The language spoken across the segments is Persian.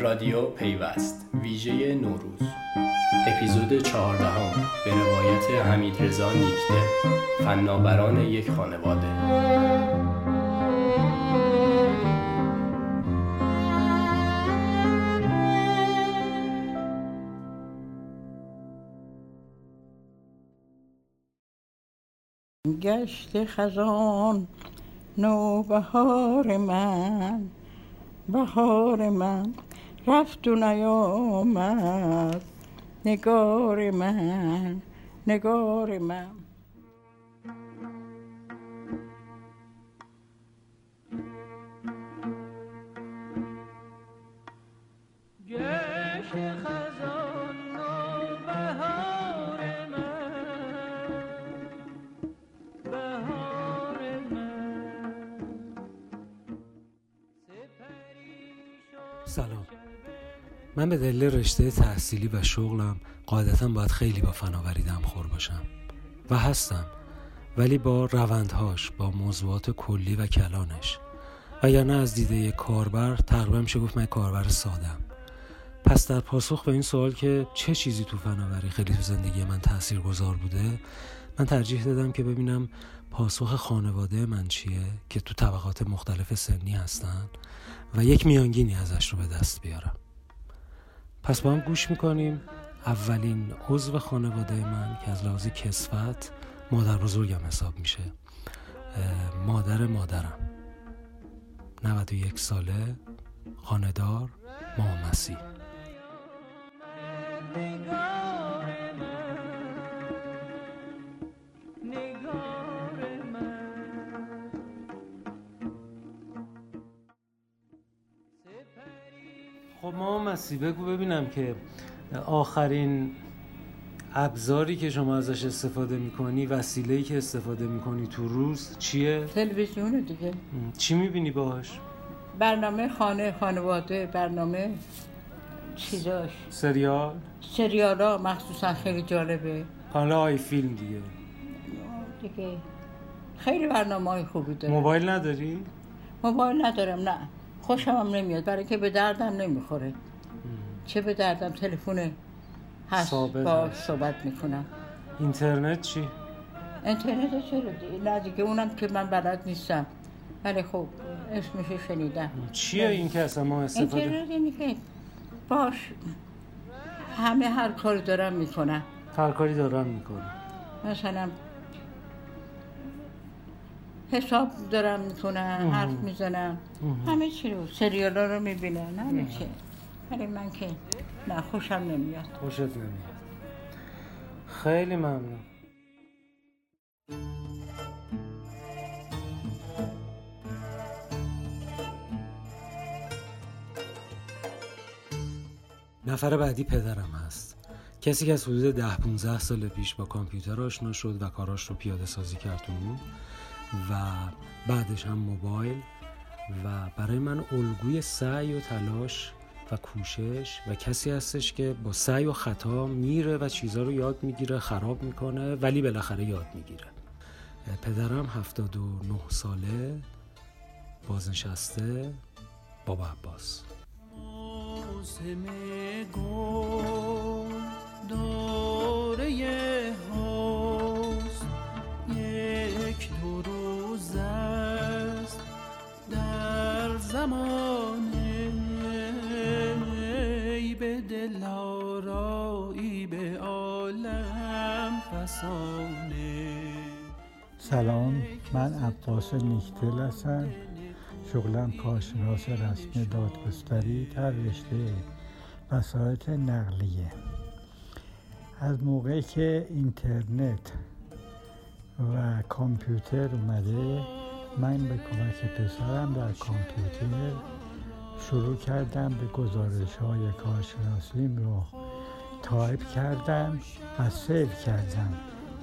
رادیو پیوست ویژه نوروز. اپیزود چهاردهم به روایت حمید رضا نیکته فناوران یک خانواده. گشت خزان نو بهار من بهار من. رفت و نیامد. نگار من نگار من. بهار من. من به دلیل رشته تحصیلی و شغلم قاعدتا باید خیلی با فناوری خور باشم. و هستم. ولی با روندهاش با موضوعات کلی و کلانش. یا نه از دیده کاربر تقریبا میشه گفت من کاربر سادم پس در پاسخ به این سوال که چه چیزی تو فناوری خیلی تو زندگی من تأثیر گذار بوده من ترجیح دادم که ببینم پاسخ خانواده من چیه که تو طبقات مختلف سنی هستن و یک میانگینی ازش رو به دست بیارم. پس با هم گوش می‌کنیم. اولین عضو خانواده من که از لحاظ کسفت مادر بزرگم حساب میشه. مادر مادرم. 91 ساله خاندار ماما مسیح. ما مسی بگو ببینم که آخرین ابزاری که شما ازش استفاده می‌کنی وسیله‌ای که استفاده می‌کنی تو روز چیه؟ تلویزیون دیگه چی می‌بینی باهاش؟ برنامه خانه خانواده برنامه چیزاش سریال؟ سریال ها مخصوصا خیلی جالبه کانال آی فیلم دیگه دیگه خیلی برنامه های خوبی داره موبایل نداری؟ موبایل ندارم نه خوشم هم نمیاد. برای که به دردم نمی‌خوره. چه به دردم؟ تلفن هست با. صحبت می‌کنم. اینترنت چی؟ اینترنت چرا؟ دی- نه دیگه اونم که من بلد نیستم. ولی خب اسمش شنیدم. چیه این که اصلا ما استفاده اینترنت اینی که باش همه هر کاری دارم می‌کنم هر کاری دارم می‌کنه مثلا حساب دارم می‌کنم حرف می‌زنم. همه چی رو سریال رو می‌بینم همه چی. ولی من که نه خوشم نمیاد. خوشت نمیاد. خیلی ممنون. نفر بعدی پدرم هست. کسی که از حدود ده 15 سال پیش با کامپیوتر آشنا شد و کاراش رو پیاده سازی کرد اون و بعدش هم موبایل و برای من الگوی سعی و تلاش و کوشش و کسی هستش که با سعی و خطا میره و چیزها رو یاد می‌گیره خراب می‌کنه ولی بالاخره یاد می‌گیره. پدرم 79 ساله بازنشسته بابا عباس. به دل به عالم فسانه. سلام من عباس نیکدل هستم. شغلم کارشناس رسمی دادگستری در رشته وسایط نقلیه. از موقعی که اینترنت و کامپیوتر اومده من به کمک پسرم در کامپیوتر شروع کردم به گزارش های کارشناسیم رو تایپ کردم و save کردم.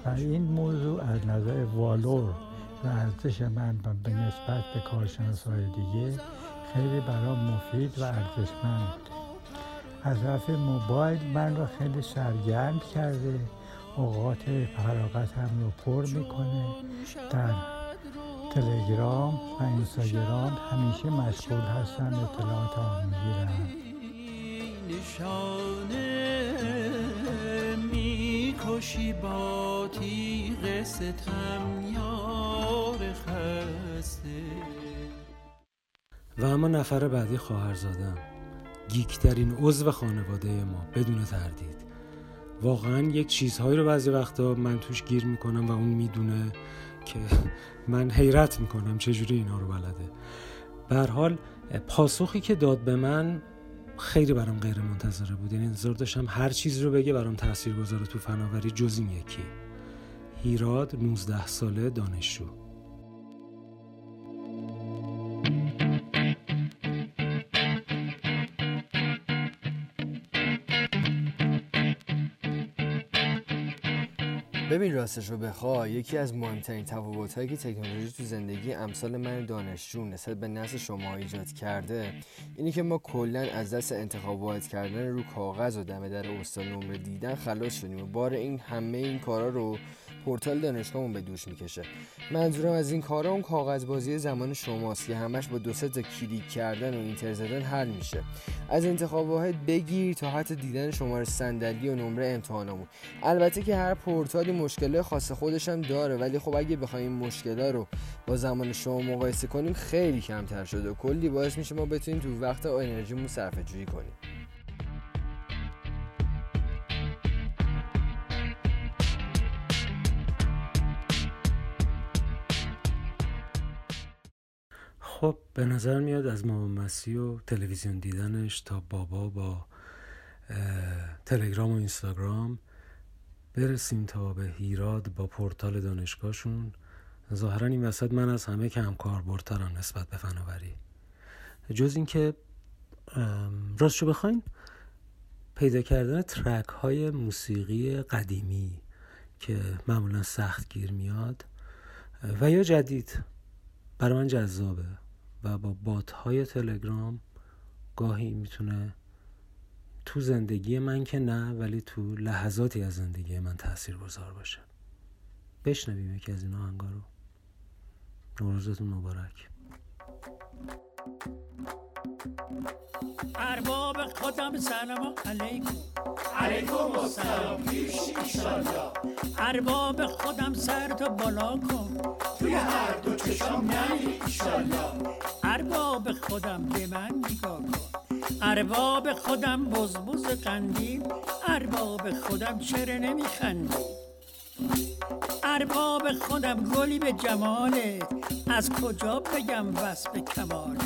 و این موضوع از نظر value و ارزش من به نسبت به کارشناس های دیگه خیلی برام مفید و ارزشمند. بوده از طرف موبایل من رو خیلی سرگرم کرده اوقات فراغتم رو پر می‌کنه. در تلگرام و اینستاگرام همیشه مشغول هستم اطلاعات ها می‌گیرم نشانه می‌کشی با تیغ ستم یار خسته. و اما نفر بعدی خواهر زادم گیکترین عضو خانواده ما بدون تردید. واقعا یک چیزهایی رو بعضی وقتا من توش گیر می‌کنم و اون می‌دونه که من حیرت می‌کنم چجوری اینا رو بلده. بر حال پاسخی که داد به من خیلی برام غیر منتظره بود. یعنی انتظار داشتم هر چیز رو بگه برام تاثیر گذاره تو فناوری جز این یکی. هیراد 19 ساله دانشجو. ببین راستش رو بخوای یکی از مهمترین تفاوت هایی که تکنولوژی تو زندگی امثال من دانشجو نسبت به نسل شما ایجاد کرده اینی که ما کلا از دست انتخاب واحد کردن رو کاغذ و دم در استاد نمره دیدن خلاص شدیم و بار این همه این کارا رو پورتال دانشگاهمون به دوش می‌کشه. منظورم از این کارا اون کاغذ بازی زمان شماست که همش با دو تا کلیک کردن و اینتر زدن حل میشه. از انتخاب واحد بگیر تا حتی دیدن شماره صندلی و نمره امتحانمون البته که هر پورتالی مشکل خاص خودش هم داره ولی خب اگه بخوایم مشکلا رو با زمان شما مقایسه کنیم خیلی کمتر شده و کلی باعث میشه ما بتونیم تو وقت و انرژیمون صرفه جویی کنیم. خب به نظر میاد از مامان مسی و تلویزیون دیدنش تا بابا با تلگرام و اینستاگرام برسیم تا به هیراد با پورتال دانشگاهشون. ظاهرا این وسط من از همه کم کاربردترم نسبت به فناوری. جز اینکه راستشو بخواین پیدا کردن ترک های موسیقی قدیمی که معمولا سخت گیر میاد و یا جدید. برای من جذابه. و با بات های تلگرام گاهی می‌تونه تو زندگی من که نه ولی تو لحظاتی از زندگی من تأثیر گذار باشه. بشنویم یکی از این آهنگا رو. نوروزتون مبارک. ارباب خودم سلام علیکم. علیکم السلام. پیش ایشالله ارباب خودم سر تو بالا کن. توی هر دو چشم نری ایشالله خودم به من نگاه کن. ارباب خودم بزبز قندیل ارباب خودم چرا نمیخندی ارباب خودم گلی به جماله. از کجا بگم وصف کمال؟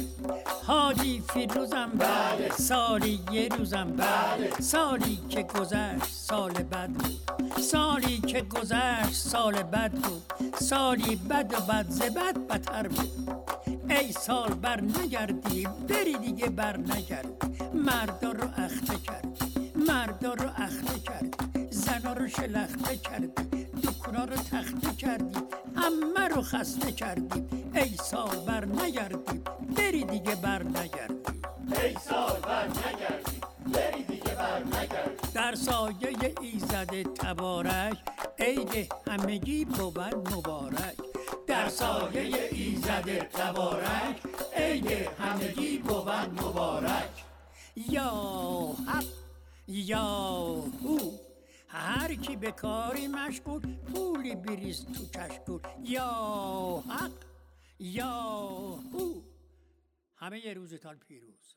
حاجی فیروزم بله. سالی یه روزم بله. سالی که گذشت سال بد بود. سالی که گذشت سال بد بود. سالی بد و بد ز بد بدتر بود. ای سال بر نگردی بری دیگه بر نگرد مردا رو اخته کرد مردا رو اخته کرد زنا رو شلخته کردی دکونا رو تخته کردی. همه رو خسته کردی. ای سال بر نگردی بری دیگه بر نگردی. ای سال بر نگردی بری دیگه بر نگردی. در سایه ایزد تبارک عید همگی بود مبارک. در سایه ایزد تبارک. عید همگی بود مبارک. یا حق یا هو هر کی به کاری مشغول پولی بریز تو کشکول یا حق یا هو. همه روزتان پیروز.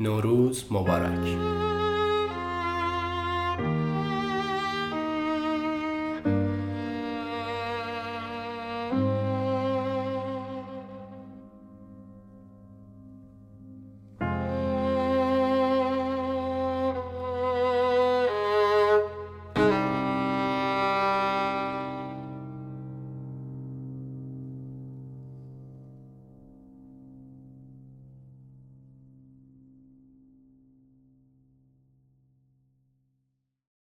نوروز مبارک.